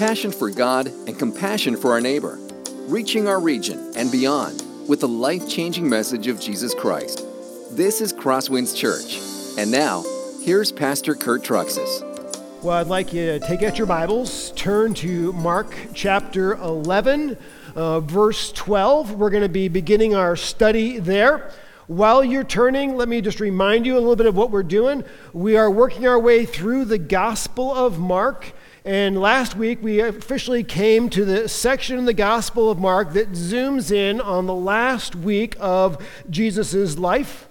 passion for God and compassion for our neighbor, reaching our region and beyond with the life changing message of Jesus Christ. This is Crosswinds Church. And now, here's Pastor Kurt Truxas. Well, I'd like you to take out your Bibles, turn to Mark chapter 11, uh, verse 12. We're going to be beginning our study there. While you're turning, let me just remind you a little bit of what we're doing. We are working our way through the Gospel of Mark. And last week, we officially came to the section in the Gospel of Mark that zooms in on the last week of Jesus' life.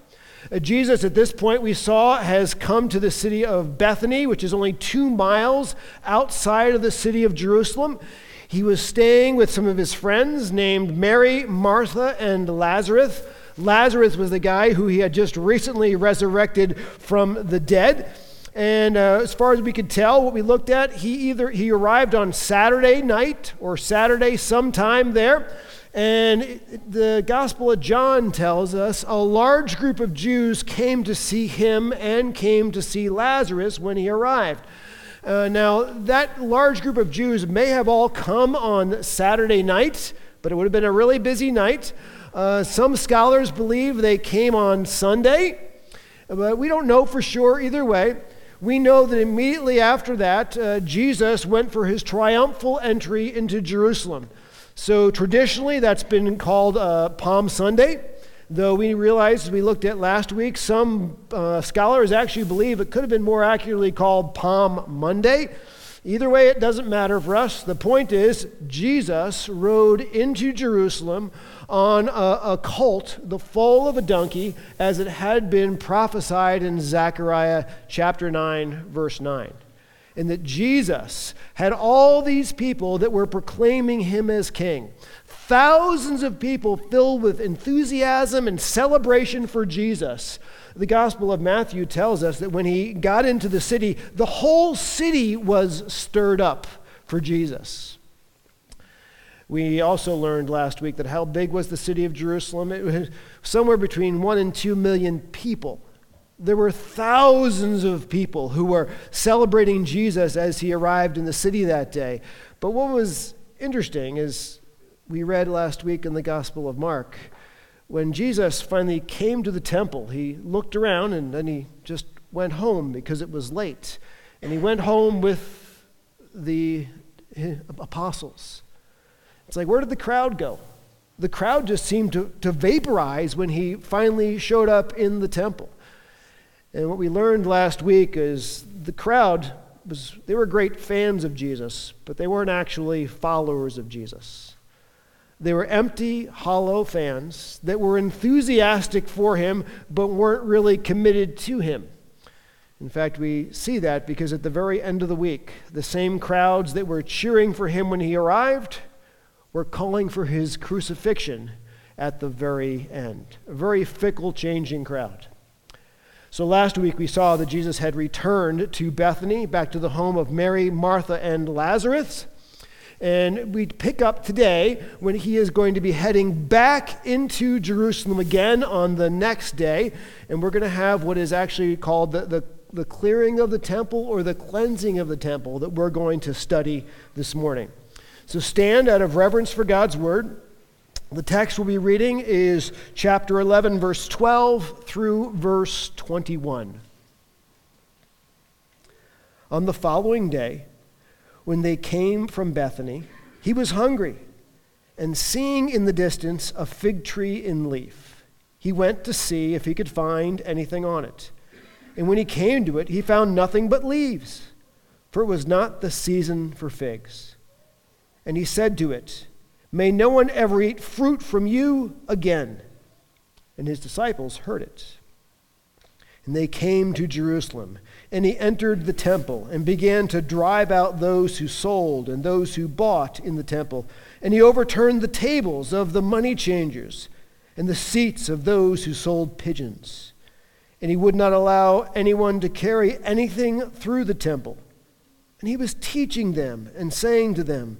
Uh, Jesus, at this point, we saw, has come to the city of Bethany, which is only two miles outside of the city of Jerusalem. He was staying with some of his friends named Mary, Martha, and Lazarus. Lazarus was the guy who he had just recently resurrected from the dead. And uh, as far as we could tell, what we looked at, he either he arrived on Saturday night or Saturday sometime there. And the Gospel of John tells us a large group of Jews came to see him and came to see Lazarus when he arrived. Uh, now, that large group of Jews may have all come on Saturday night, but it would have been a really busy night. Uh, some scholars believe they came on Sunday, but we don't know for sure either way we know that immediately after that, uh, Jesus went for his triumphal entry into Jerusalem. So traditionally, that's been called uh, Palm Sunday, though we realize, as we looked at last week, some uh, scholars actually believe it could have been more accurately called Palm Monday. Either way, it doesn't matter for us. The point is, Jesus rode into Jerusalem on a, a colt, the foal of a donkey, as it had been prophesied in Zechariah chapter 9, verse 9. And that Jesus had all these people that were proclaiming him as king. Thousands of people filled with enthusiasm and celebration for Jesus the Gospel of Matthew tells us that when he got into the city, the whole city was stirred up for Jesus. We also learned last week that how big was the city of Jerusalem? It was somewhere between one and two million people. There were thousands of people who were celebrating Jesus as he arrived in the city that day. But what was interesting is we read last week in the Gospel of Mark when Jesus finally came to the temple, he looked around and then he just went home because it was late. And he went home with the apostles. It's like, where did the crowd go? The crowd just seemed to, to vaporize when he finally showed up in the temple. And what we learned last week is the crowd was, they were great fans of Jesus, but they weren't actually followers of Jesus. They were empty, hollow fans that were enthusiastic for him, but weren't really committed to him. In fact, we see that because at the very end of the week, the same crowds that were cheering for him when he arrived were calling for his crucifixion at the very end. A very fickle, changing crowd. So last week we saw that Jesus had returned to Bethany, back to the home of Mary, Martha, and Lazarus. And we pick up today when he is going to be heading back into Jerusalem again on the next day. And we're going to have what is actually called the, the, the clearing of the temple or the cleansing of the temple that we're going to study this morning. So stand out of reverence for God's word. The text we'll be reading is chapter 11, verse 12 through verse 21. On the following day, when they came from Bethany, he was hungry, and seeing in the distance a fig tree in leaf, he went to see if he could find anything on it. And when he came to it, he found nothing but leaves, for it was not the season for figs. And he said to it, May no one ever eat fruit from you again. And his disciples heard it. And they came to Jerusalem and he entered the temple and began to drive out those who sold and those who bought in the temple. And he overturned the tables of the money changers and the seats of those who sold pigeons. And he would not allow anyone to carry anything through the temple. And he was teaching them and saying to them,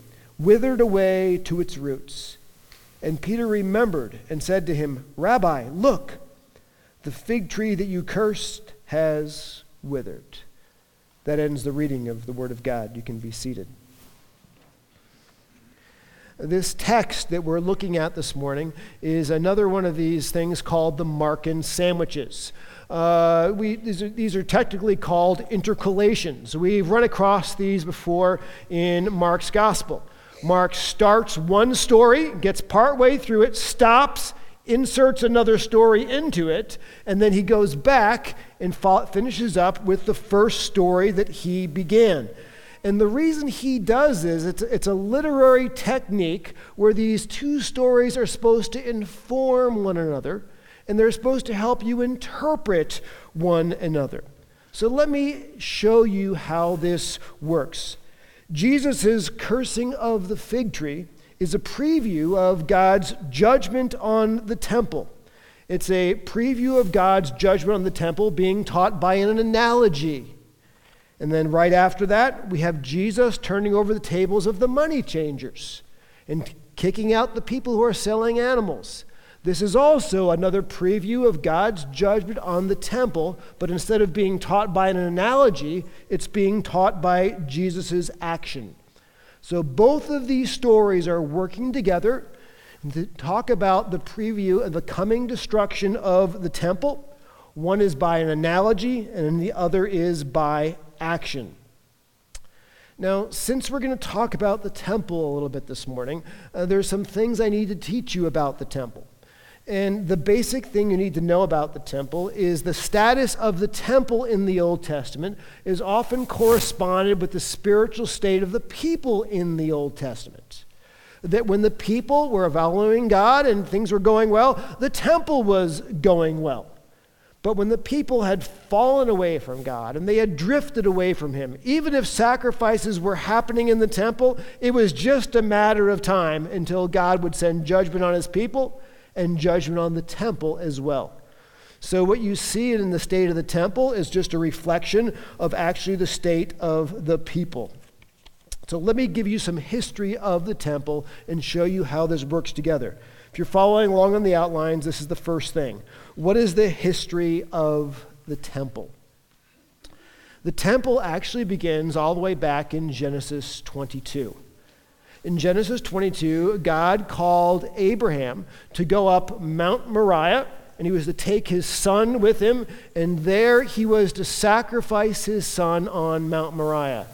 withered away to its roots. And Peter remembered and said to him, Rabbi, look, the fig tree that you cursed has withered. That ends the reading of the Word of God. You can be seated. This text that we're looking at this morning is another one of these things called the Markan sandwiches. Uh, we, these, are, these are technically called intercalations. We've run across these before in Mark's Gospel. Mark starts one story, gets partway through it, stops, inserts another story into it, and then he goes back and finishes up with the first story that he began. And the reason he does is it's, it's a literary technique where these two stories are supposed to inform one another and they're supposed to help you interpret one another. So let me show you how this works. Jesus' cursing of the fig tree is a preview of God's judgment on the temple. It's a preview of God's judgment on the temple being taught by an analogy. And then right after that, we have Jesus turning over the tables of the money changers and kicking out the people who are selling animals. This is also another preview of God's judgment on the temple, but instead of being taught by an analogy, it's being taught by Jesus' action. So both of these stories are working together to talk about the preview of the coming destruction of the temple. One is by an analogy, and the other is by action. Now, since we're going to talk about the temple a little bit this morning, uh, there's some things I need to teach you about the temple. And the basic thing you need to know about the temple is the status of the temple in the Old Testament is often corresponded with the spiritual state of the people in the Old Testament. That when the people were following God and things were going well, the temple was going well. But when the people had fallen away from God and they had drifted away from Him, even if sacrifices were happening in the temple, it was just a matter of time until God would send judgment on His people and judgment on the temple as well. So, what you see in the state of the temple is just a reflection of actually the state of the people. So, let me give you some history of the temple and show you how this works together. If you're following along on the outlines, this is the first thing. What is the history of the temple? The temple actually begins all the way back in Genesis 22. In Genesis 22, God called Abraham to go up Mount Moriah, and he was to take his son with him, and there he was to sacrifice his son on Mount Moriah.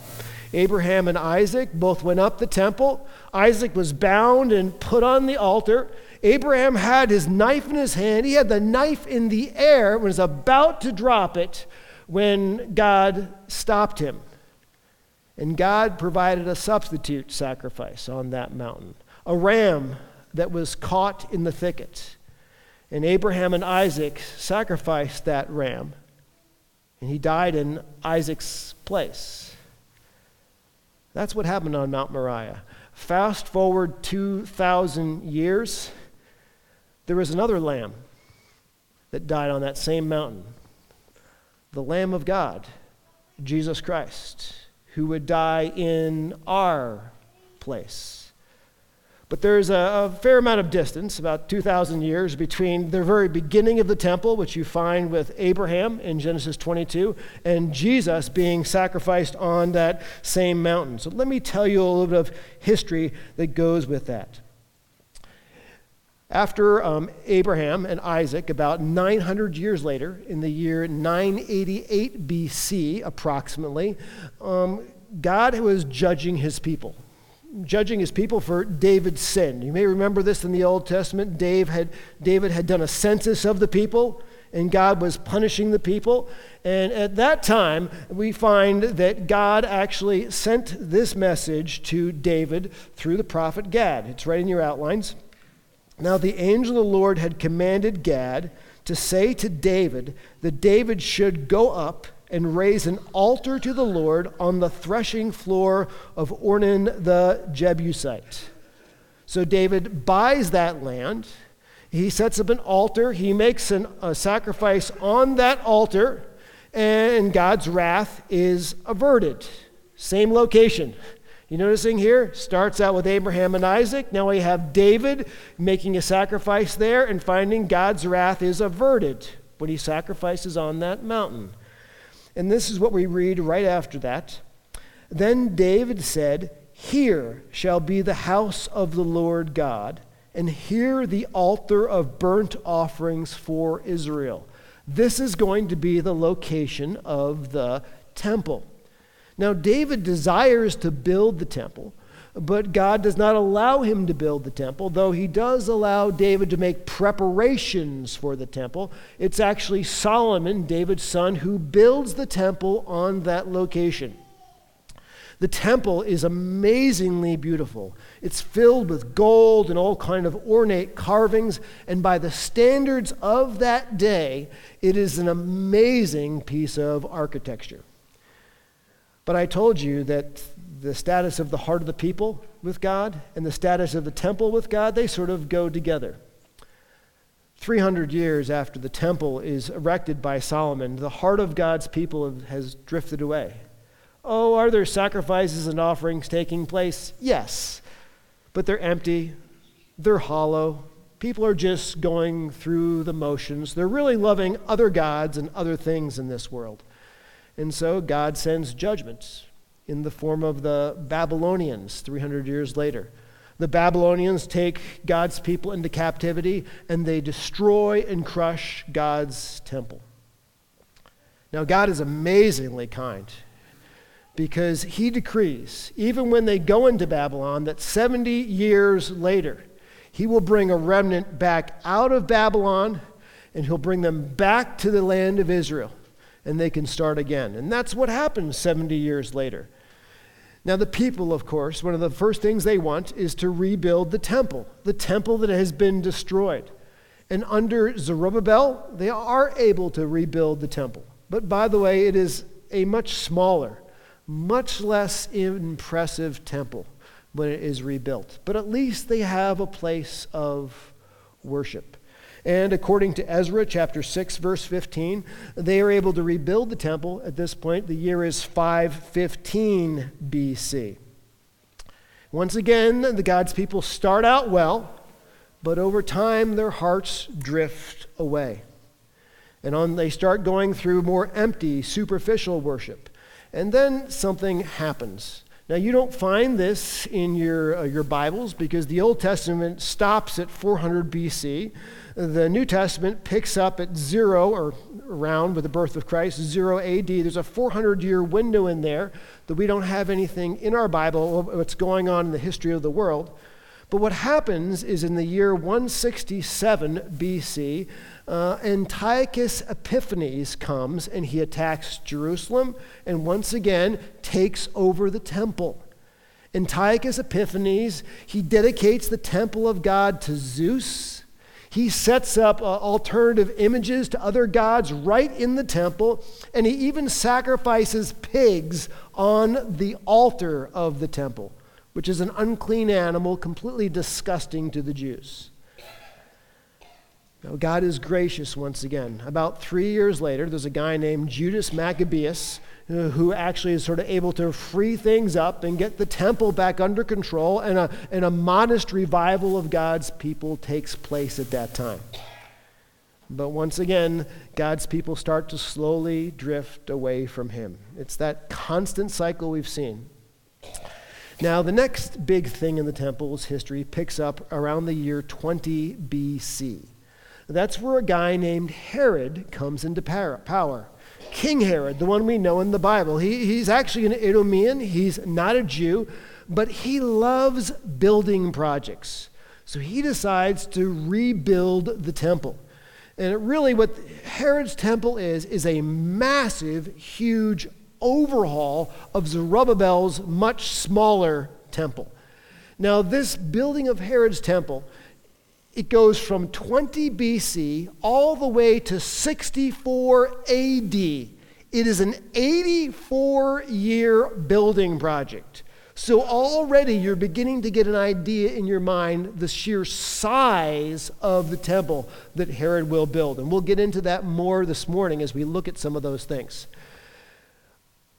Abraham and Isaac both went up the temple. Isaac was bound and put on the altar. Abraham had his knife in his hand. He had the knife in the air and was about to drop it when God stopped him. And God provided a substitute sacrifice on that mountain a ram that was caught in the thicket. And Abraham and Isaac sacrificed that ram, and he died in Isaac's place. That's what happened on Mount Moriah. Fast forward 2,000 years, there was another lamb that died on that same mountain the Lamb of God, Jesus Christ who would die in our place. But there's a, a, fair amount of distance, about 2,000 years, between the very beginning of the temple, which you find with Abraham in Genesis 22, and Jesus being sacrificed on that same mountain. So let me tell you a little bit of history that goes with that. After um, Abraham and Isaac, about 900 years later, in the year 988 BC, approximately, um, God was judging his people. Judging his people for David's sin. You may remember this in the Old Testament. Dave had, David had done a census of the people, and God was punishing the people. And at that time, we find that God actually sent this message to David through the prophet Gad. It's right in your outlines. Now, the angel of the Lord had commanded Gad to say to David that David should go up and raise an altar to the Lord on the threshing floor of Ornan the Jebusite. So David buys that land. He sets up an altar. He makes an, a sacrifice on that altar, and God's wrath is averted. Same location. You noticing here? Starts out with Abraham and Isaac. Now we have David making a sacrifice there and finding God's wrath is averted when he sacrifices on that mountain. And this is what we read right after that. Then David said, Here shall be the house of the Lord God, and here the altar of burnt offerings for Israel. This is going to be the location of the temple. Now, David desires to build the temple, but God does not allow him to build the temple, though he does allow David to make preparations for the temple. It's actually Solomon, David's son, who builds the temple on that location. The temple is amazingly beautiful. It's filled with gold and all kind of ornate carvings, and by the standards of that day, it is an amazing piece of architecture. But I told you that the status of the heart of the people with God and the status of the temple with God, they sort of go together. 300 years after the temple is erected by Solomon, the heart of God's people has drifted away. Oh, are there sacrifices and offerings taking place? Yes. But they're empty, they're hollow. People are just going through the motions. They're really loving other gods and other things in this world. And so God sends judgments in the form of the Babylonians 300 years later. The Babylonians take God's people into captivity and they destroy and crush God's temple. Now, God is amazingly kind because he decrees, even when they go into Babylon, that 70 years later, he will bring a remnant back out of Babylon and he'll bring them back to the land of Israel and they can start again. And that's what happens 70 years later. Now, the people, of course, one of the first things they want is to rebuild the temple, the temple that has been destroyed. And under Zerubbabel, they are able to rebuild the temple. But by the way, it is a much smaller, much less impressive temple when it is rebuilt. But at least they have a place of worship. And according to Ezra chapter 6 verse 15, they are able to rebuild the temple at this point. The year is 515 BC. Once again, the God's people start out well, but over time their hearts drift away. And on, they start going through more empty, superficial worship. And then something happens. Now, you don't find this in your, uh, your Bibles because the Old Testament stops at 400 BC. The New Testament picks up at zero or around with the birth of Christ, zero AD. There's a 400 year window in there that we don't have anything in our Bible what's going on in the history of the world. But what happens is in the year 167 BC, uh, Antiochus Epiphanes comes and he attacks Jerusalem and once again takes over the temple. Antiochus Epiphanes, he dedicates the temple of God to Zeus he sets up uh, alternative images to other gods right in the temple, and he even sacrifices pigs on the altar of the temple, which is an unclean animal, completely disgusting to the Jews. Now, God is gracious once again. About three years later, there's a guy named Judas Maccabeus Uh, who actually is sort of able to free things up and get the temple back under control, and a, and a modest revival of God's people takes place at that time. But once again, God's people start to slowly drift away from Him. It's that constant cycle we've seen. Now, the next big thing in the temple's history picks up around the year 20 BC. That's where a guy named Herod comes into power. King Herod, the one we know in the Bible. He, he's actually an Idumean, he's not a Jew, but he loves building projects. So he decides to rebuild the temple. And really, what Herod's temple is, is a massive, huge overhaul of Zerubbabel's much smaller temple. Now, this building of Herod's temple it goes from 20 BC all the way to 64 AD. It is an 84 year building project. So already you're beginning to get an idea in your mind the sheer size of the temple that Herod will build. And we'll get into that more this morning as we look at some of those things.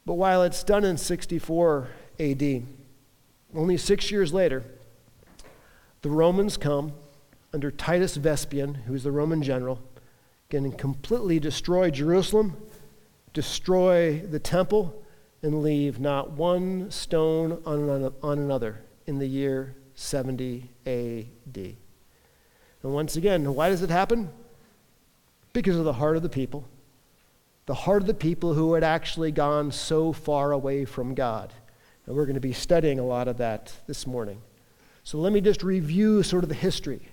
But while it's done in 64 AD, only six years later, the Romans come under Titus Vespasian, who's the Roman general, can completely destroy Jerusalem, destroy the temple, and leave not one stone on, on another in the year 70 AD. And once again, why does it happen? Because of the heart of the people. The heart of the people who had actually gone so far away from God. And we're going to be studying a lot of that this morning. So let me just review sort of the history.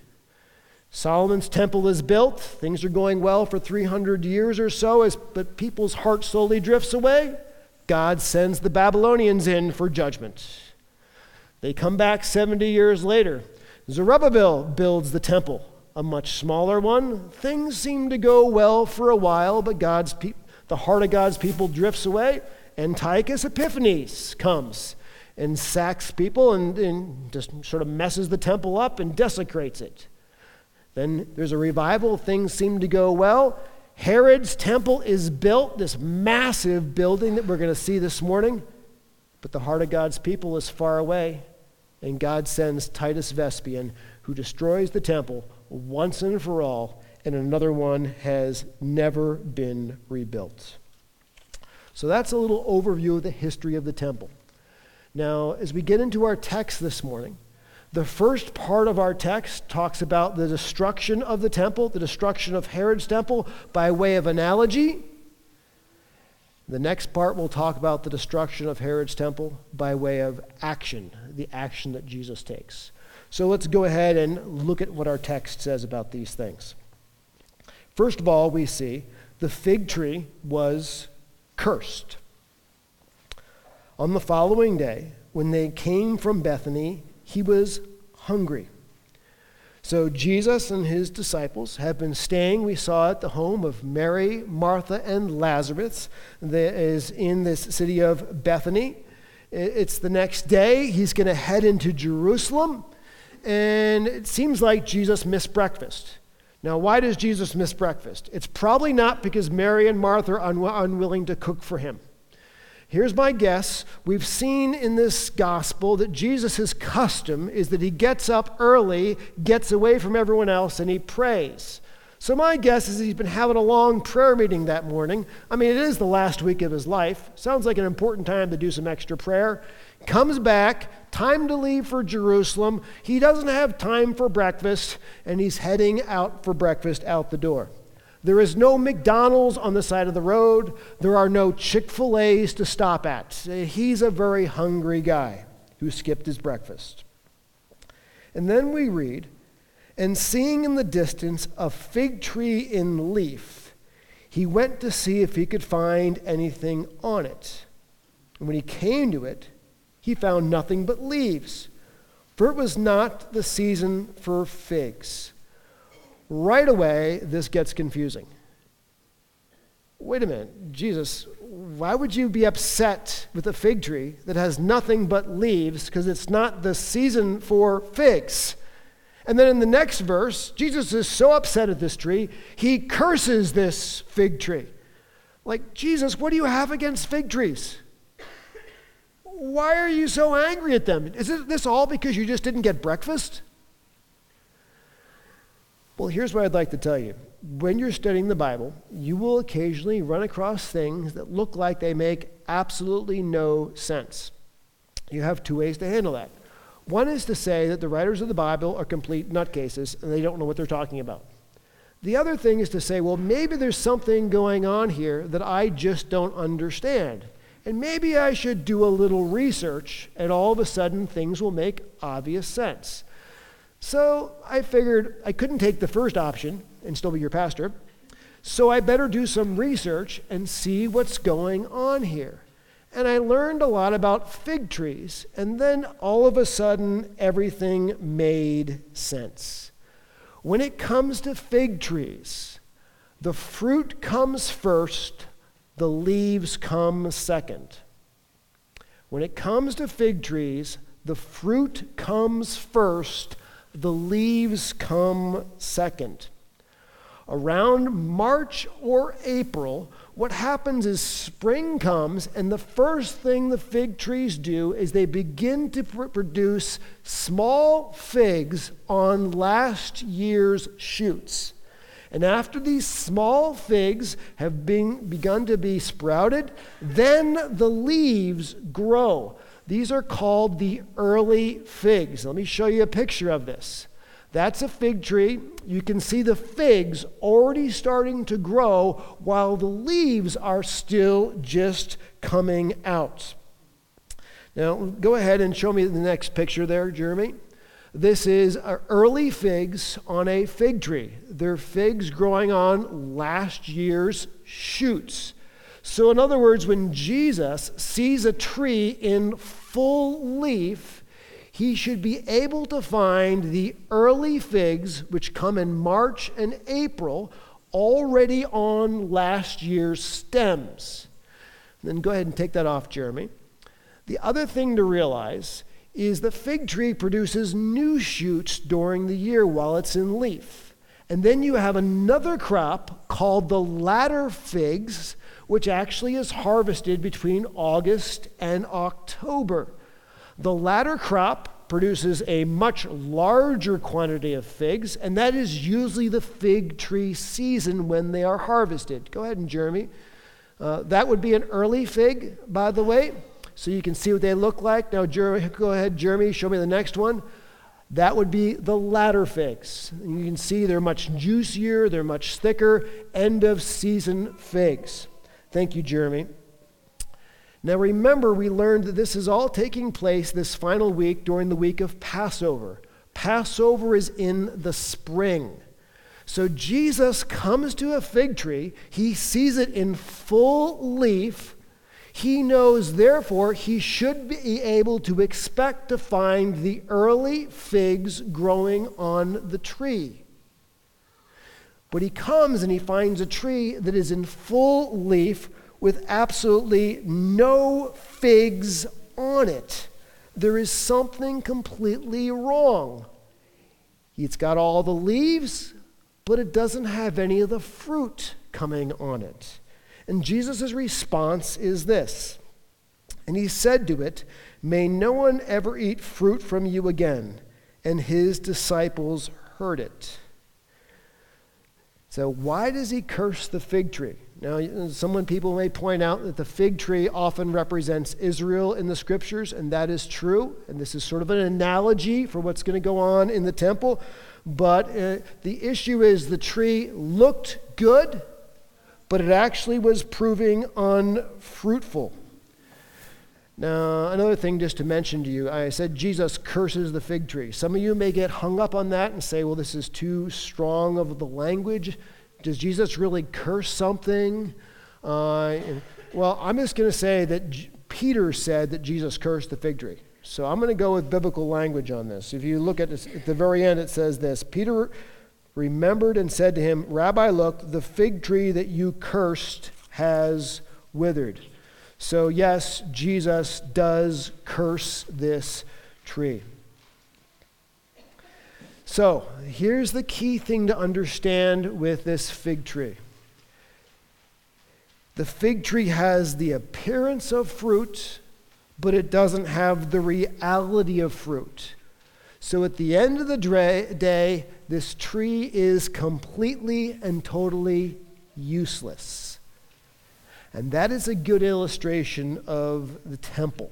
Solomon's temple is built. Things are going well for 300 years or so, as, but people's heart slowly drifts away. God sends the Babylonians in for judgment. They come back 70 years later. Zerubbabel builds the temple, a much smaller one. Things seem to go well for a while, but God's pe- the heart of God's people drifts away. Antiochus Epiphanes comes and sacks people and, and just sort of messes the temple up and desecrates it. Then there's a revival, things seem to go well. Herod's temple is built, this massive building that we're going to see this morning, but the heart of God's people is far away, and God sends Titus Vespasian, who destroys the temple once and for all, and another one has never been rebuilt. So that's a little overview of the history of the temple. Now, as we get into our text this morning, the first part of our text talks about the destruction of the temple, the destruction of Herod's temple by way of analogy. The next part will talk about the destruction of Herod's temple by way of action, the action that Jesus takes. So let's go ahead and look at what our text says about these things. First of all, we see the fig tree was cursed. On the following day, when they came from Bethany, he was hungry. So Jesus and his disciples have been staying, we saw at the home of Mary, Martha, and Lazarus that is in this city of Bethany. It's the next day. He's going to head into Jerusalem. And it seems like Jesus missed breakfast. Now, why does Jesus miss breakfast? It's probably not because Mary and Martha are un- unwilling to cook for him. Here's my guess. We've seen in this gospel that Jesus' custom is that he gets up early, gets away from everyone else, and he prays. So, my guess is he's been having a long prayer meeting that morning. I mean, it is the last week of his life. Sounds like an important time to do some extra prayer. Comes back, time to leave for Jerusalem. He doesn't have time for breakfast, and he's heading out for breakfast out the door. There is no McDonald's on the side of the road. There are no Chick fil A's to stop at. He's a very hungry guy who skipped his breakfast. And then we read, and seeing in the distance a fig tree in leaf, he went to see if he could find anything on it. And when he came to it, he found nothing but leaves, for it was not the season for figs right away, this gets confusing. Wait a minute, Jesus, why would you be upset with a fig tree that has nothing but leaves because it's not the season for figs? And then in the next verse, Jesus is so upset at this tree, he curses this fig tree. Like, Jesus, what do you have against fig trees? Why are you so angry at them? Is this all because you just didn't get breakfast? Well, here's what I'd like to tell you. When you're studying the Bible, you will occasionally run across things that look like they make absolutely no sense. You have two ways to handle that. One is to say that the writers of the Bible are complete nutcases and they don't know what they're talking about. The other thing is to say, well, maybe there's something going on here that I just don't understand. And maybe I should do a little research, and all of a sudden things will make obvious sense. So I figured I couldn't take the first option and still be your pastor. So I better do some research and see what's going on here. And I learned a lot about fig trees. And then all of a sudden, everything made sense. When it comes to fig trees, the fruit comes first, the leaves come second. When it comes to fig trees, the fruit comes first, the leaves come second. Around March or April, what happens is spring comes, and the first thing the fig trees do is they begin to pr- produce small figs on last year's shoots. And after these small figs have been, begun to be sprouted, then the leaves grow. These are called the early figs. Let me show you a picture of this. That's a fig tree. You can see the figs already starting to grow while the leaves are still just coming out. Now, go ahead and show me the next picture there, Jeremy. This is uh, early figs on a fig tree. They're figs growing on last year's shoots. So, in other words, when Jesus sees a tree in full leaf, he should be able to find the early figs, which come in March and April, already on last year's stems. then go ahead and take that off, Jeremy. The other thing to realize is the fig tree produces new shoots during the year while it's in leaf. And then you have another crop called the latter figs, which actually is harvested between August and October. The latter crop produces a much larger quantity of figs, and that is usually the fig tree season when they are harvested. Go ahead and Jeremy. Uh, that would be an early fig, by the way, so you can see what they look like. Now, Jeremy, go ahead, Jeremy, show me the next one. That would be the latter figs. You can see they're much juicier, they're much thicker, end of season figs. Thank you, Jeremy. Now remember, we learned that this is all taking place this final week during the week of Passover. Passover is in the spring. So Jesus comes to a fig tree, he sees it in full leaf. He knows, therefore, he should be able to expect to find the early figs growing on the tree. But he comes and he finds a tree that is in full leaf with absolutely no figs on it. There is something completely wrong. It's got all the leaves, but it doesn't have any of the fruit coming on it. And Jesus' response is this And he said to it, May no one ever eat fruit from you again. And his disciples heard it. So, why does he curse the fig tree? Now, some people may point out that the fig tree often represents Israel in the scriptures, and that is true. And this is sort of an analogy for what's going to go on in the temple. But uh, the issue is the tree looked good, but it actually was proving unfruitful. Now, another thing just to mention to you, I said Jesus curses the fig tree. Some of you may get hung up on that and say, well, this is too strong of the language. Does Jesus really curse something? Uh, well, I'm just going to say that J- Peter said that Jesus cursed the fig tree. So I'm going to go with biblical language on this. If you look at this, at the very end, it says this Peter remembered and said to him, Rabbi, look, the fig tree that you cursed has withered. So, yes, Jesus does curse this tree. So, here's the key thing to understand with this fig tree the fig tree has the appearance of fruit, but it doesn't have the reality of fruit. So, at the end of the day, this tree is completely and totally useless. And that is a good illustration of the temple.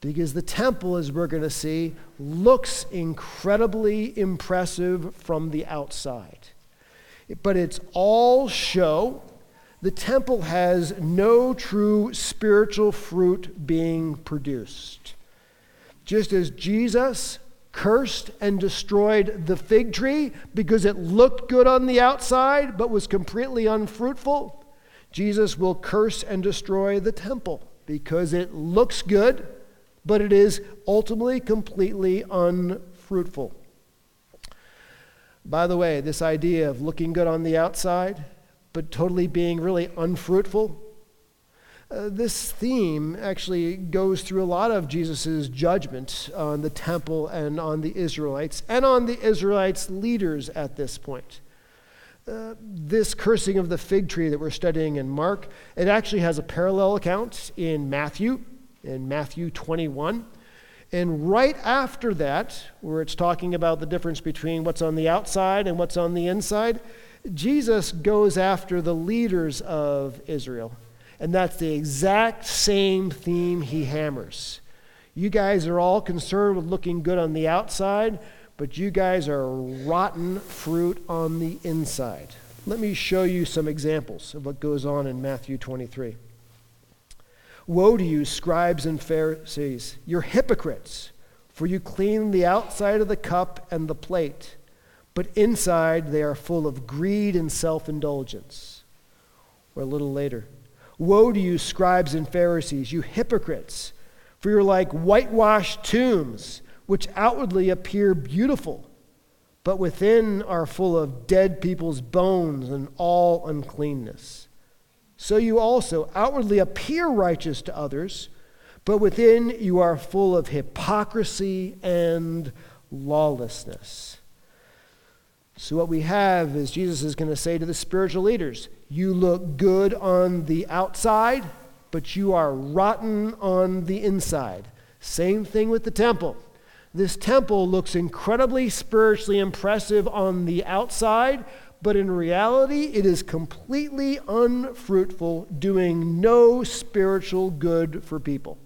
Because the temple, as we're going to see, looks incredibly impressive from the outside. But it's all show. The temple has no true spiritual fruit being produced. Just as Jesus cursed and destroyed the fig tree because it looked good on the outside but was completely unfruitful, Jesus will curse and destroy the temple because it looks good but it is ultimately completely unfruitful. By the way, this idea of looking good on the outside, but totally being really unfruitful. Uh, this theme actually goes through a lot of Jesus' judgment on the temple and on the Israelites, and on the Israelites' leaders at this point. This cursing of the fig tree that we're studying in Mark, it actually has a parallel account in Matthew, in Matthew 21. And right after that, where it's talking about the difference between what's on the outside and what's on the inside, Jesus goes after the leaders of Israel. And that's the exact same theme he hammers. You guys are all concerned with looking good on the outside, but you guys are rotten fruit on the inside. Let me show you some examples of what goes on in Matthew 23. Woe to you, scribes and Pharisees! You're hypocrites, for you clean the outside of the cup and the plate, but inside they are full of greed and self indulgence. Or a little later, Woe to you, scribes and Pharisees, you hypocrites, for you're like whitewashed tombs, which outwardly appear beautiful, but within are full of dead people's bones and all uncleanness. So you also outwardly appear righteous to others, but within you are full of hypocrisy and lawlessness. So, what we have is Jesus is going to say to the spiritual leaders you look good on the outside, but you are rotten on the inside. Same thing with the temple. This temple looks incredibly spiritually impressive on the outside, but in reality, it is completely unfruitful, doing no spiritual good for people.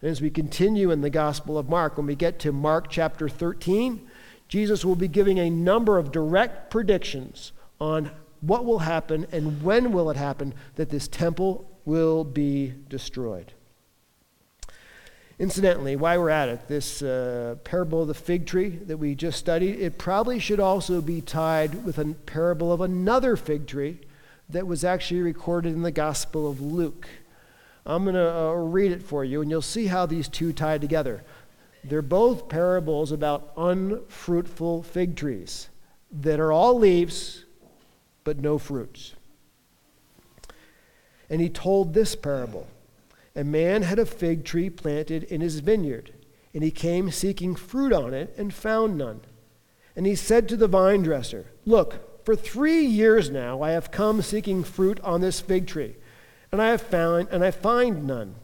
And as we continue in the Gospel of Mark, when we get to Mark chapter 13, Jesus will be giving a number of direct predictions on what will happen and when will it happen that this temple will be destroyed. Incidentally, while we're at it, this uh, parable of the fig tree that we just studied, it probably should also be tied with a parable of another fig tree that was actually recorded in the Gospel of Luke. I'm going to uh, read it for you, and you'll see how these two tie together. They're both parables about unfruitful fig trees that are all leaves but no fruits. And he told this parable A man had a fig tree planted in his vineyard, and he came seeking fruit on it and found none. And he said to the vine dresser, Look, for three years now I have come seeking fruit on this fig tree, and I have found and I find none.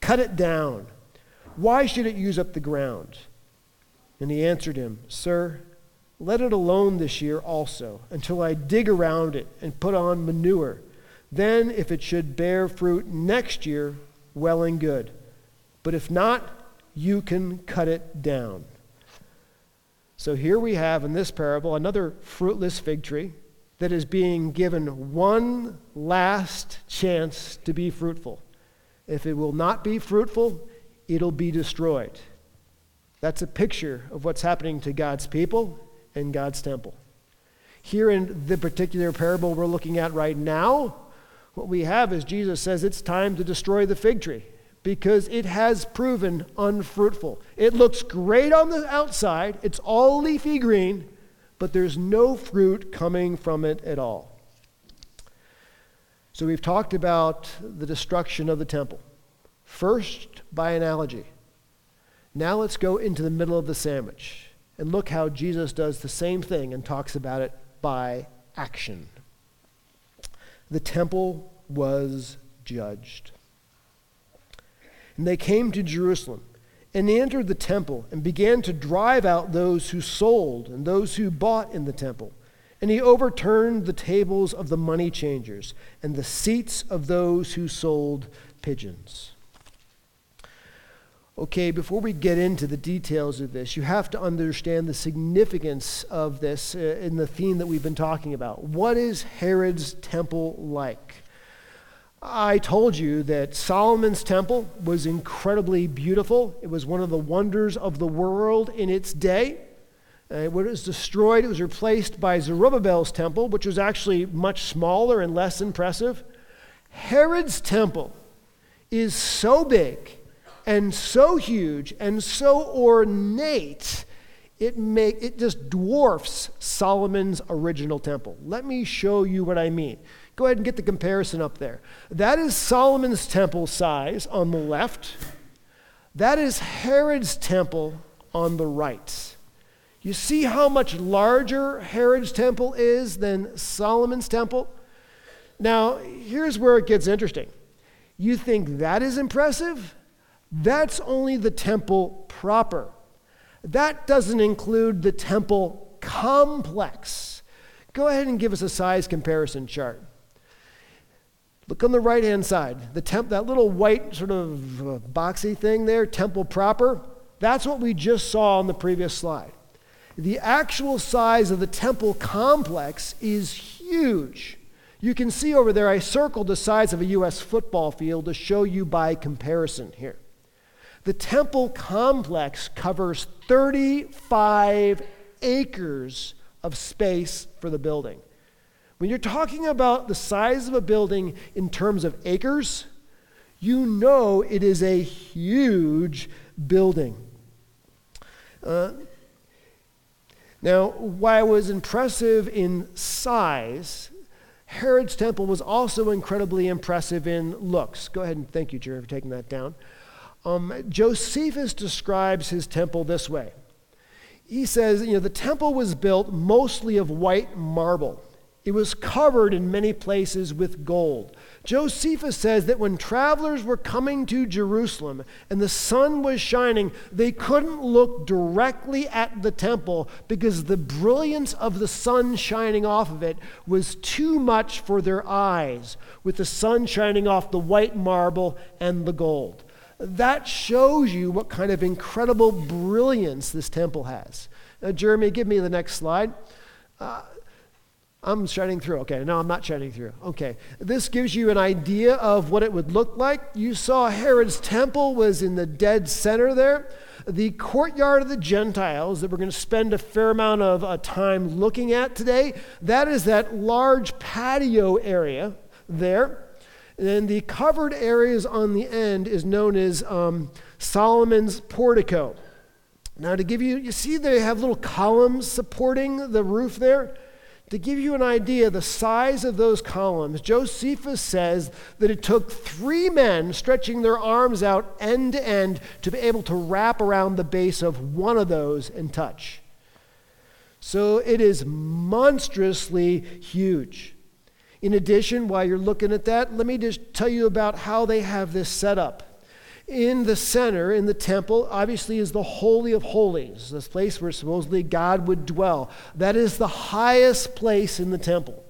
Cut it down. Why should it use up the ground? And he answered him, Sir, let it alone this year also, until I dig around it and put on manure. Then, if it should bear fruit next year, well and good. But if not, you can cut it down. So here we have in this parable another fruitless fig tree that is being given one last chance to be fruitful. If it will not be fruitful, it'll be destroyed. That's a picture of what's happening to God's people and God's temple. Here in the particular parable we're looking at right now, what we have is Jesus says it's time to destroy the fig tree because it has proven unfruitful. It looks great on the outside, it's all leafy green, but there's no fruit coming from it at all. So we've talked about the destruction of the temple. First, by analogy. Now let's go into the middle of the sandwich. And look how Jesus does the same thing and talks about it by action. The temple was judged. And they came to Jerusalem, and they entered the temple and began to drive out those who sold and those who bought in the temple. And he overturned the tables of the money changers and the seats of those who sold pigeons. Okay, before we get into the details of this, you have to understand the significance of this uh, in the theme that we've been talking about. What is Herod's temple like? I told you that Solomon's temple was incredibly beautiful. It was one of the wonders of the world in its day. Uh, when it was destroyed, it was replaced by Zerubbabel's temple, which was actually much smaller and less impressive. Herod's temple is so big and so huge and so ornate, It, make, it just dwarfs Solomon's original temple. Let me show you what I mean. Go ahead and get the comparison up there. That is Solomon's temple size on the left. That is Herod's temple on the right. You see how much larger Herod's temple is than Solomon's temple? Now, here's where it gets interesting. You think that is impressive? That's only the temple proper. That doesn't include the temple complex. Go ahead and give us a size comparison chart. Look on the right hand side. The temp, that little white sort of uh, boxy thing there, temple proper, that's what we just saw on the previous slide. The actual size of the temple complex is huge. You can see over there, I circled the size of a U.S. football field to show you by comparison here. The temple complex covers 35 acres of space for the building. When you're talking about the size of a building in terms of acres, you know it is a huge building. Uh, now, while it was impressive in size, Herod's temple was also incredibly impressive in looks. Go ahead and thank you, Jerry, for taking that down. Um, Josephus describes his temple this way. He says, you know, the temple was built mostly of white marble. It was covered in many places with gold. Josephus says that when travelers were coming to Jerusalem and the sun was shining, they couldn't look directly at the temple because the brilliance of the sun shining off of it was too much for their eyes, with the sun shining off the white marble and the gold. That shows you what kind of incredible brilliance this temple has. Now, Jeremy, give me the next slide. Uh, I'm shining through. Okay, no, I'm not shining through. Okay, this gives you an idea of what it would look like. You saw Herod's temple was in the dead center there. The courtyard of the Gentiles that we're going to spend a fair amount of uh, time looking at today, that is that large patio area there. And the covered areas on the end is known as um, Solomon's portico. Now, to give you, you see they have little columns supporting the roof there? To give you an idea the size of those columns, Josephus says that it took three men stretching their arms out end to end to be able to wrap around the base of one of those and touch. So it is monstrously huge. In addition, while you're looking at that, let me just tell you about how they have this set up. In the center, in the temple, obviously is the Holy of Holies, this place where supposedly God would dwell. That is the highest place in the temple.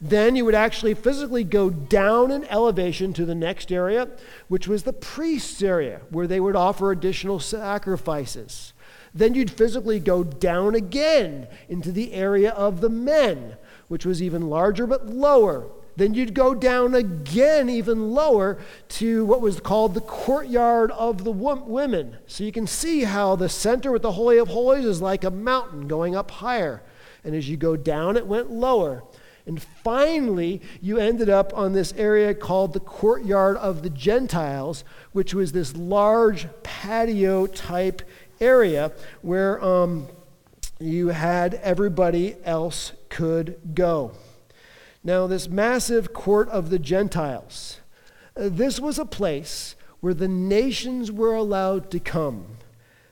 Then you would actually physically go down in elevation to the next area, which was the priest's area, where they would offer additional sacrifices. Then you'd physically go down again into the area of the men, which was even larger but lower. Then you'd go down again, even lower, to what was called the courtyard of the women. So you can see how the center with the Holy of Holies is like a mountain going up higher. And as you go down, it went lower. And finally, you ended up on this area called the courtyard of the Gentiles, which was this large patio type area where um, you had everybody else could go. Now, this massive court of the Gentiles, uh, this was a place where the nations were allowed to come.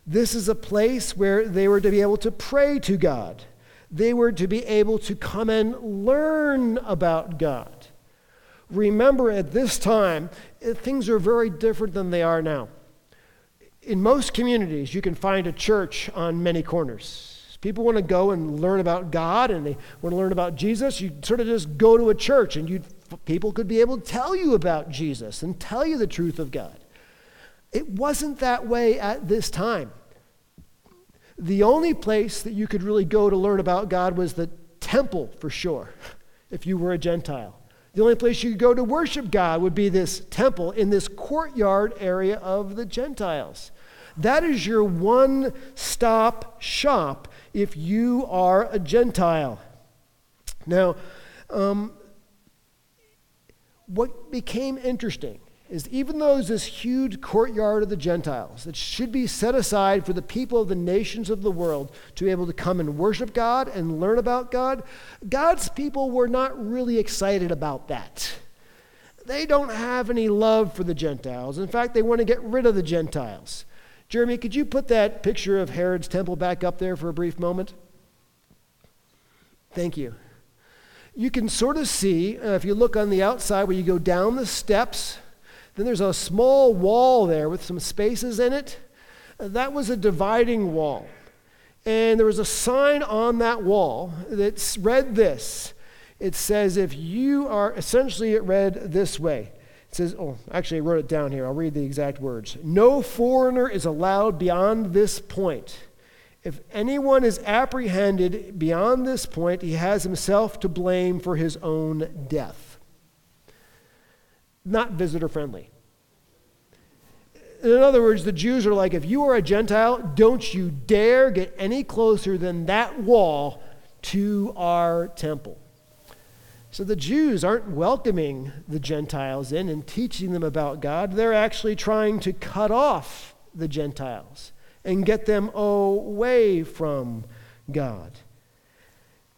This is a place where they were to be able to pray to God. They were to be able to come and learn about God. Remember, at this time, uh, things are very different than they are now. In most communities, you can find a church on many corners. People want to go and learn about God and they want to learn about Jesus. You sort of just go to a church and you people could be able to tell you about Jesus and tell you the truth of God. It wasn't that way at this time. The only place that you could really go to learn about God was the temple for sure, if you were a Gentile. The only place you could go to worship God would be this temple in this courtyard area of the Gentiles. That is your one stop shop if you are a Gentile. Now, um, what became interesting is even though there's this huge courtyard of the Gentiles that should be set aside for the people of the nations of the world to be able to come and worship God and learn about God, God's people were not really excited about that. They don't have any love for the Gentiles. In fact, they want to get rid of the Gentiles. Jeremy, could you put that picture of Herod's temple back up there for a brief moment? Thank you. You can sort of see, uh, if you look on the outside where you go down the steps, then there's a small wall there with some spaces in it. Uh, that was a dividing wall. And there was a sign on that wall that read this. It says, if you are, essentially, it read this way. It says, oh, actually, I wrote it down here. I'll read the exact words. No foreigner is allowed beyond this point. If anyone is apprehended beyond this point, he has himself to blame for his own death. Not visitor friendly. In other words, the Jews are like, if you are a Gentile, don't you dare get any closer than that wall to our temple. So the Jews aren't welcoming the Gentiles in and teaching them about God. They're actually trying to cut off the Gentiles and get them away from God.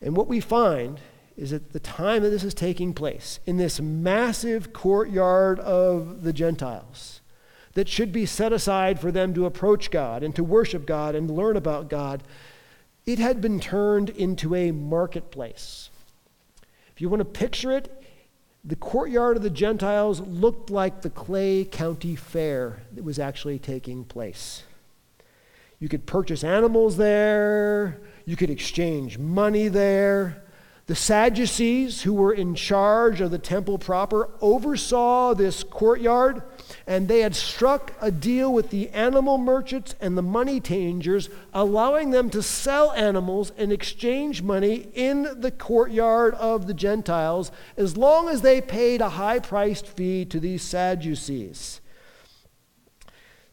And what we find is at the time that this is taking place, in this massive courtyard of the Gentiles, that should be set aside for them to approach God and to worship God and learn about God, it had been turned into a marketplace. You want to picture it, the courtyard of the Gentiles looked like the Clay County Fair that was actually taking place. You could purchase animals there, you could exchange money there. The Sadducees, who were in charge of the temple proper, oversaw this courtyard, and they had struck a deal with the animal merchants and the money changers, allowing them to sell animals and exchange money in the courtyard of the Gentiles as long as they paid a high priced fee to these Sadducees.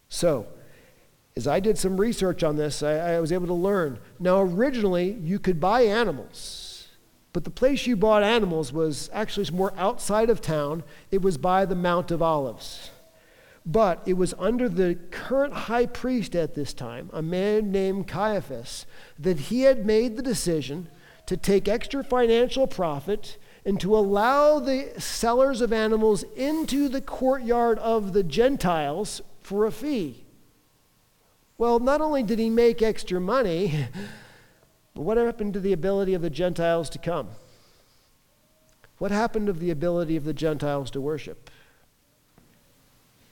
So, as I did some research on this, I, I was able to learn. Now, originally, you could buy animals, but the place you bought animals was actually more outside of town. It was by the Mount of Olives. But it was under the current high priest at this time, a man named Caiaphas, that he had made the decision to take extra financial profit and to allow the sellers of animals into the courtyard of the Gentiles for a fee. Well, not only did he make extra money, but what happened to the ability of the Gentiles to come? What happened to the ability of the Gentiles to worship?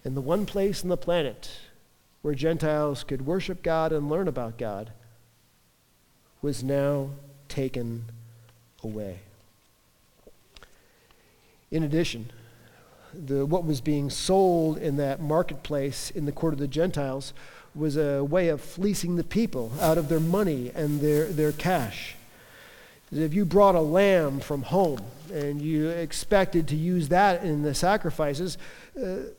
In the one place on the planet where Gentiles could worship God and learn about God was now taken away. In addition, the, what was being sold in that marketplace in the court of the Gentiles was a way of fleecing the people out of their money and their, their cash. If you brought a lamb from home and you expected to use that in the sacrifices, uh,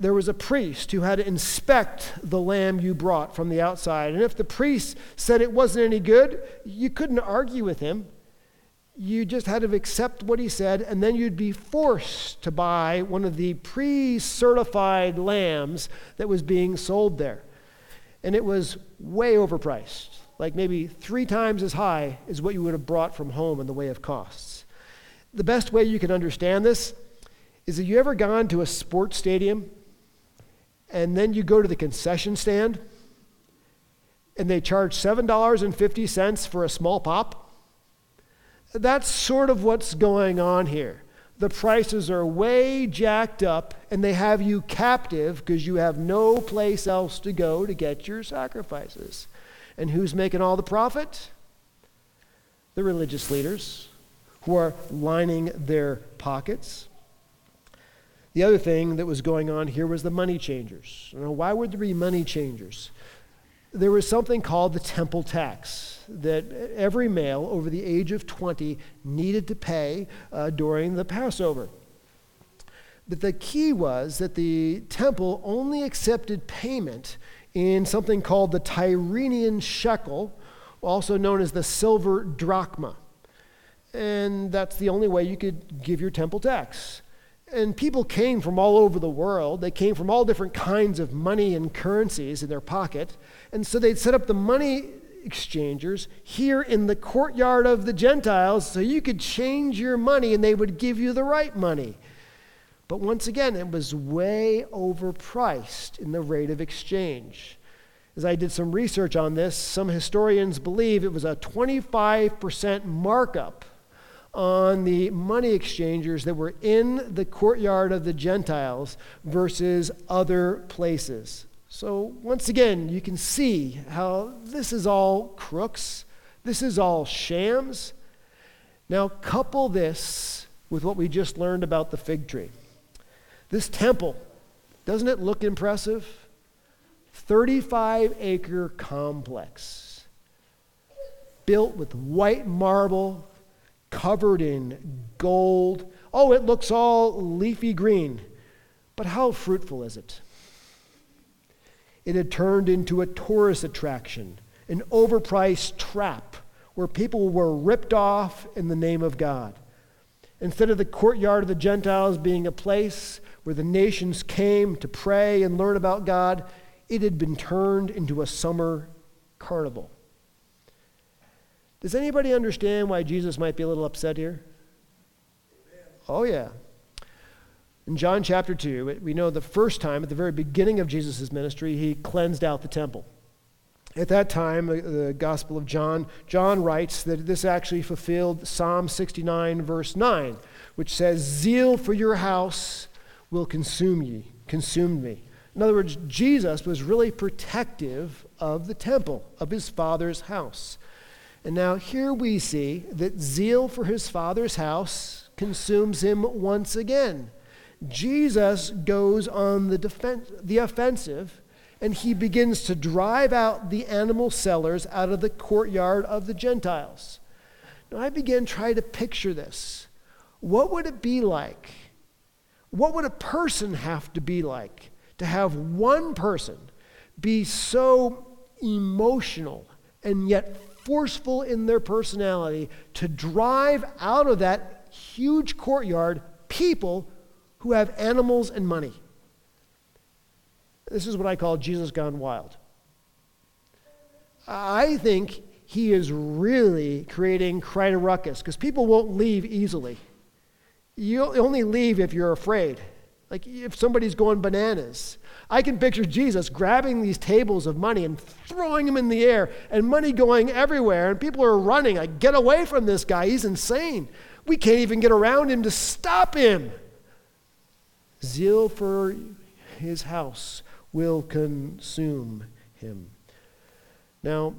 there was a priest who had to inspect the lamb you brought from the outside. And if the priest said it wasn't any good, you couldn't argue with him. You just had to accept what he said, and then you'd be forced to buy one of the pre certified lambs that was being sold there and it was way overpriced, like maybe three times as high as what you would have brought from home in the way of costs. The best way you can understand this is have you ever gone to a sports stadium and then you go to the concession stand and they charge $7.50 for a small pop? That's sort of what's going on here the prices are way jacked up and they have you captive because you have no place else to go to get your sacrifices. And who's making all the profit? The religious leaders who are lining their pockets. The other thing that was going on here was the money changers. Now, why would there be money changers? There was something called the temple tax that every male over the age of 20 needed to pay uh, during the Passover. But the key was that the temple only accepted payment in something called the Tyrian shekel, also known as the silver drachma. And that's the only way you could give your temple tax. And people came from all over the world. They came from all different kinds of money and currencies in their pocket. And so they'd set up the money exchangers here in the courtyard of the Gentiles so you could change your money and they would give you the right money. But once again, it was way overpriced in the rate of exchange. As I did some research on this, some historians believe it was a 25% markup on the money exchangers that were in the courtyard of the Gentiles versus other places. So, once again, you can see how this is all crooks, this is all shams. Now, couple this with what we just learned about the fig tree. This temple, doesn't it look impressive? 35 acre complex, built with white marble, covered in gold. Oh, it looks all leafy green. But how fruitful is it? It had turned into a tourist attraction, an overpriced trap where people were ripped off in the name of God. Instead of the courtyard of the Gentiles being a place where the nations came to pray and learn about God, it had been turned into a summer carnival. Does anybody understand why Jesus might be a little upset here? Oh, yeah. In John chapter 2, we know the first time, at the very beginning of Jesus' ministry, he cleansed out the temple. At that time, the Gospel of John, John writes that this actually fulfilled Psalm 69, verse 9, which says, Zeal for your house will consume ye, consume me. In other words, Jesus was really protective of the temple, of his father's house. And now here we see that zeal for his father's house consumes him once again. Jesus goes on the, defense, the offensive and he begins to drive out the animal sellers out of the courtyard of the Gentiles. Now I begin trying to picture this. What would it be like? What would a person have to be like to have one person be so emotional and yet forceful in their personality to drive out of that huge courtyard people who have animals and money. This is what I call Jesus gone wild. I think he is really creating quite a ruckus because people won't leave easily. You only leave if you're afraid. Like if somebody's going bananas. I can picture Jesus grabbing these tables of money and throwing them in the air and money going everywhere and people are running. Like, get away from this guy. He's insane. We can't even get around him to stop him. Zeal for his house will consume him. Now,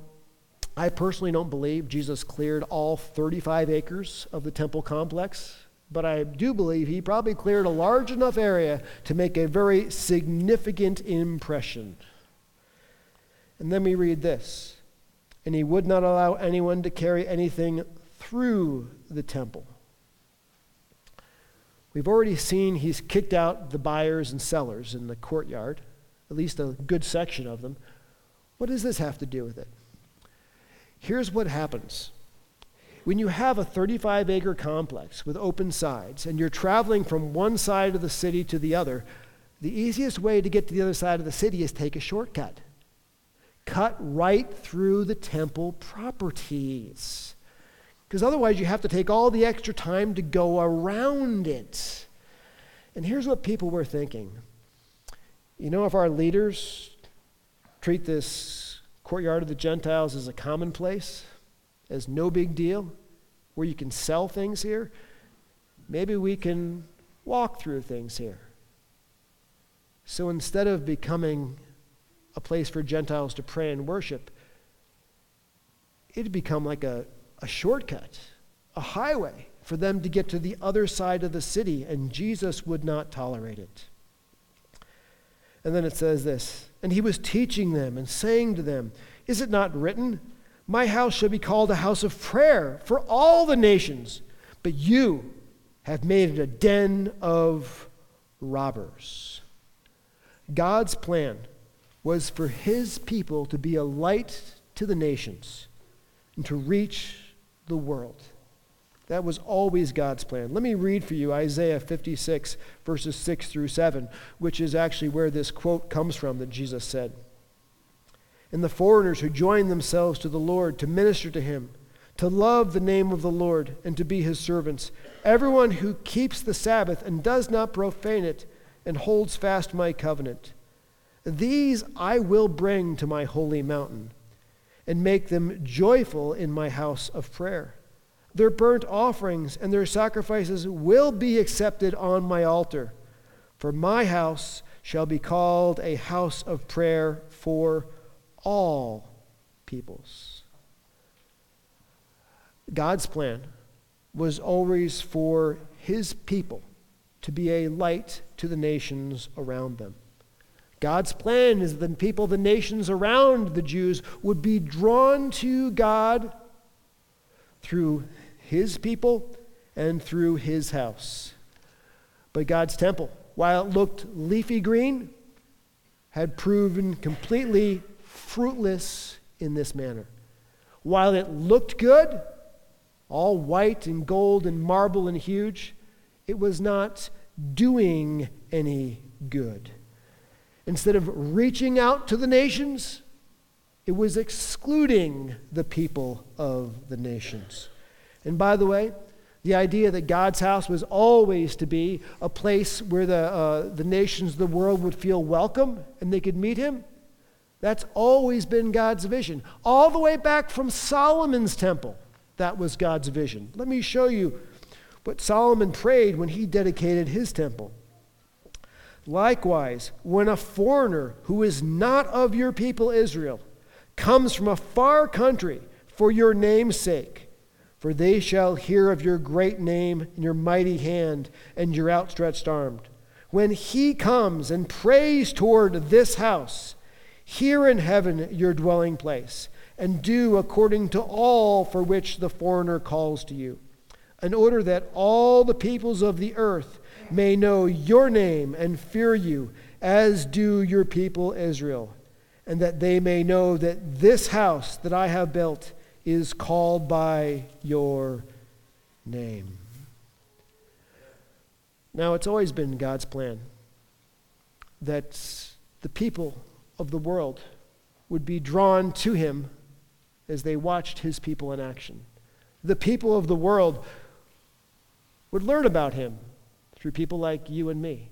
I personally don't believe Jesus cleared all 35 acres of the temple complex but I do believe he probably cleared a large enough area to make a very significant impression. And then we read this And he would not allow anyone to carry anything through the temple. We've already seen he's kicked out the buyers and sellers in the courtyard, at least a good section of them. What does this have to do with it? Here's what happens when you have a 35 acre complex with open sides and you're traveling from one side of the city to the other, the easiest way to get to the other side of the city is take a shortcut. Cut right through the temple properties. Because otherwise, you have to take all the extra time to go around it. And here's what people were thinking you know, if our leaders treat this courtyard of the Gentiles as a commonplace, as no big deal, where you can sell things here, maybe we can walk through things here. So instead of becoming a place for Gentiles to pray and worship, it'd become like a, a shortcut, a highway for them to get to the other side of the city, and Jesus would not tolerate it. And then it says this And he was teaching them and saying to them, Is it not written? My house shall be called a house of prayer for all the nations, but you have made it a den of robbers. God's plan was for his people to be a light to the nations and to reach the world. That was always God's plan. Let me read for you Isaiah 56, verses 6 through 7, which is actually where this quote comes from that Jesus said. And the foreigners who join themselves to the Lord to minister to him, to love the name of the Lord, and to be his servants, everyone who keeps the Sabbath and does not profane it, and holds fast my covenant, these I will bring to my holy mountain, and make them joyful in my house of prayer. Their burnt offerings and their sacrifices will be accepted on my altar. For my house shall be called a house of prayer for all peoples. God's plan was always for his people to be a light to the nations around them. God's plan is that the people, the nations around the Jews, would be drawn to God through his people and through his house. But God's temple, while it looked leafy green, had proven completely fruitless in this manner. While it looked good, all white and gold and marble and huge, it was not doing any good. Instead of reaching out to the nations, it was excluding the people of the nations. And by the way, the idea that God's house was always to be a place where the, uh, the nations of the world would feel welcome and they could meet him, that's always been God's vision. All the way back from Solomon's temple, that was God's vision. Let me show you what Solomon prayed when he dedicated his temple. Likewise, when a foreigner who is not of your people Israel comes from a far country for your name's sake, for they shall hear of your great name and your mighty hand and your outstretched arm. When he comes and prays toward this house, hear in heaven your dwelling place, and do according to all for which the foreigner calls to you, in order that all the peoples of the earth may know your name and fear you, as do your people Israel, and that they may know that this house that I have built is called by your name. Now, it's always been God's plan that the people of the world would be drawn to him as they watched his people in action. The people of the world would learn about him through people like you and me.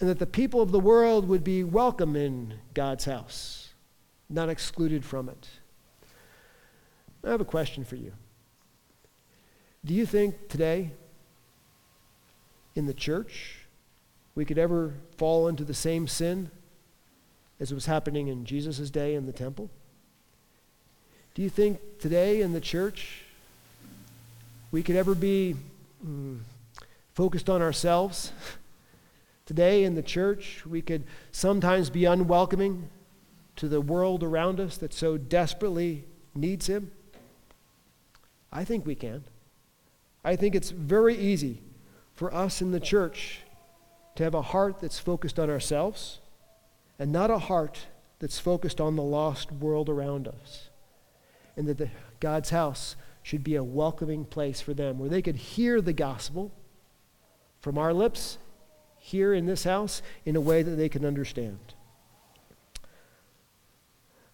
And that the people of the world would be welcome in God's house, not excluded from it. I have a question for you. Do you think today in the church we could ever fall into the same sin as it was happening in Jesus' day in the temple? Do you think today in the church we could ever be mm, focused on ourselves? Today in the church, we could sometimes be unwelcoming to the world around us that so desperately needs Him. I think we can. I think it's very easy for us in the church to have a heart that's focused on ourselves and not a heart that's focused on the lost world around us. And that the, God's house should be a welcoming place for them where they could hear the gospel from our lips here in this house in a way that they can understand.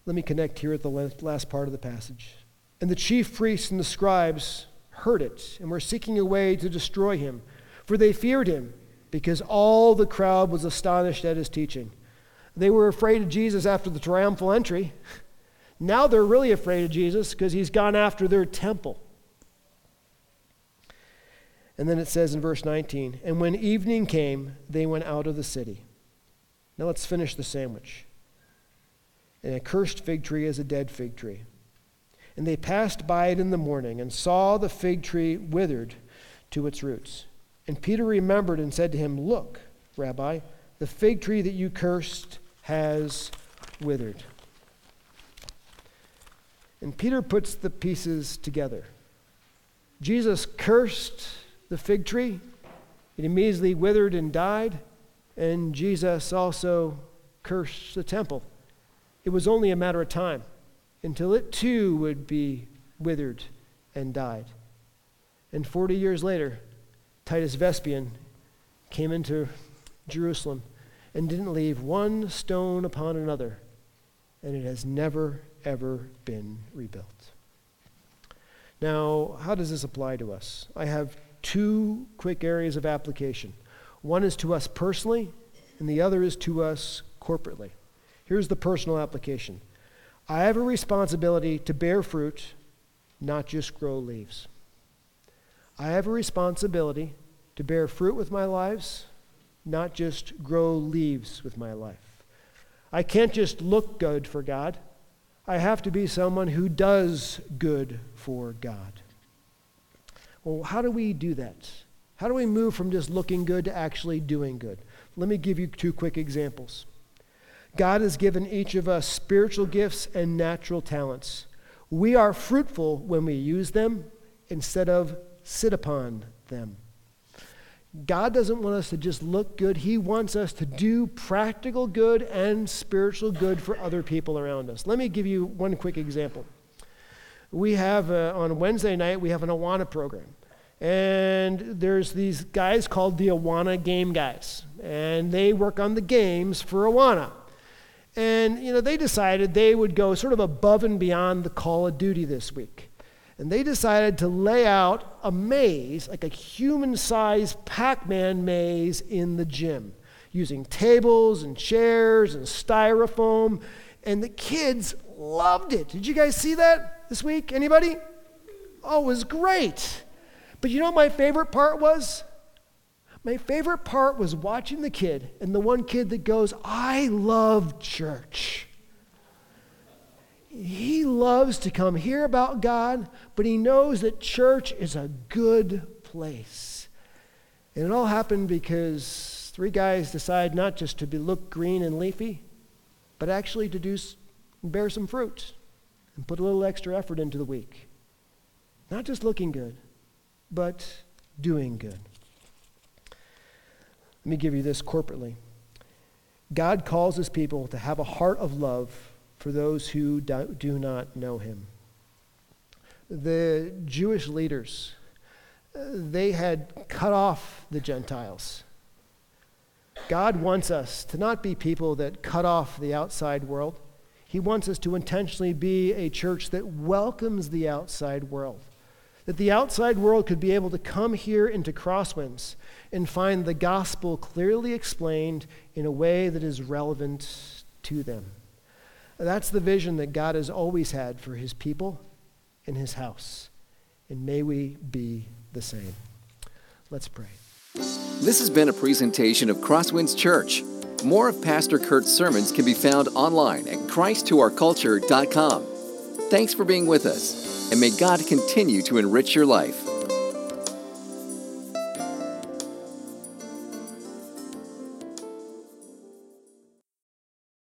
Let me connect here at the last part of the passage. And the chief priests and the scribes heard it and were seeking a way to destroy him, for they feared him, because all the crowd was astonished at his teaching. They were afraid of Jesus after the triumphal entry. Now they're really afraid of Jesus because he's gone after their temple. And then it says in verse 19, and when evening came, they went out of the city. Now let's finish the sandwich. And a cursed fig tree is a dead fig tree. And they passed by it in the morning and saw the fig tree withered to its roots. And Peter remembered and said to him, Look, Rabbi, the fig tree that you cursed has withered. And Peter puts the pieces together. Jesus cursed the fig tree, it immediately withered and died, and Jesus also cursed the temple. It was only a matter of time until it too would be withered and died. And 40 years later, Titus Vespasian came into Jerusalem and didn't leave one stone upon another, and it has never, ever been rebuilt. Now, how does this apply to us? I have two quick areas of application. One is to us personally, and the other is to us corporately. Here's the personal application I have a responsibility to bear fruit, not just grow leaves. I have a responsibility to bear fruit with my lives, not just grow leaves with my life. I can't just look good for God. I have to be someone who does good for God. Well, how do we do that? How do we move from just looking good to actually doing good? Let me give you two quick examples. God has given each of us spiritual gifts and natural talents. We are fruitful when we use them instead of sit upon them. God doesn't want us to just look good. He wants us to do practical good and spiritual good for other people around us. Let me give you one quick example. We have, uh, on Wednesday night, we have an Awana program. And there's these guys called the Awana Game Guys. And they work on the games for Awana. And, you know, they decided they would go sort of above and beyond the call of duty this week. And they decided to lay out a maze, like a human sized Pac Man maze in the gym, using tables and chairs and styrofoam. And the kids loved it. Did you guys see that this week? Anybody? Oh, it was great. But you know my favorite part was? My favorite part was watching the kid, and the one kid that goes, I love church. He loves to come hear about God, but he knows that church is a good place. And it all happened because three guys decide not just to be, look green and leafy, but actually to do, bear some fruit and put a little extra effort into the week. Not just looking good, but doing good. Let me give you this corporately. God calls his people to have a heart of love for those who do not know him. The Jewish leaders, they had cut off the Gentiles. God wants us to not be people that cut off the outside world. He wants us to intentionally be a church that welcomes the outside world. That the outside world could be able to come here into Crosswinds and find the gospel clearly explained in a way that is relevant to them. That's the vision that God has always had for his people and his house. And may we be the same. Let's pray. This has been a presentation of Crosswinds Church. More of Pastor Kurt's sermons can be found online at christtourculture.com. Thanks for being with us, and may God continue to enrich your life.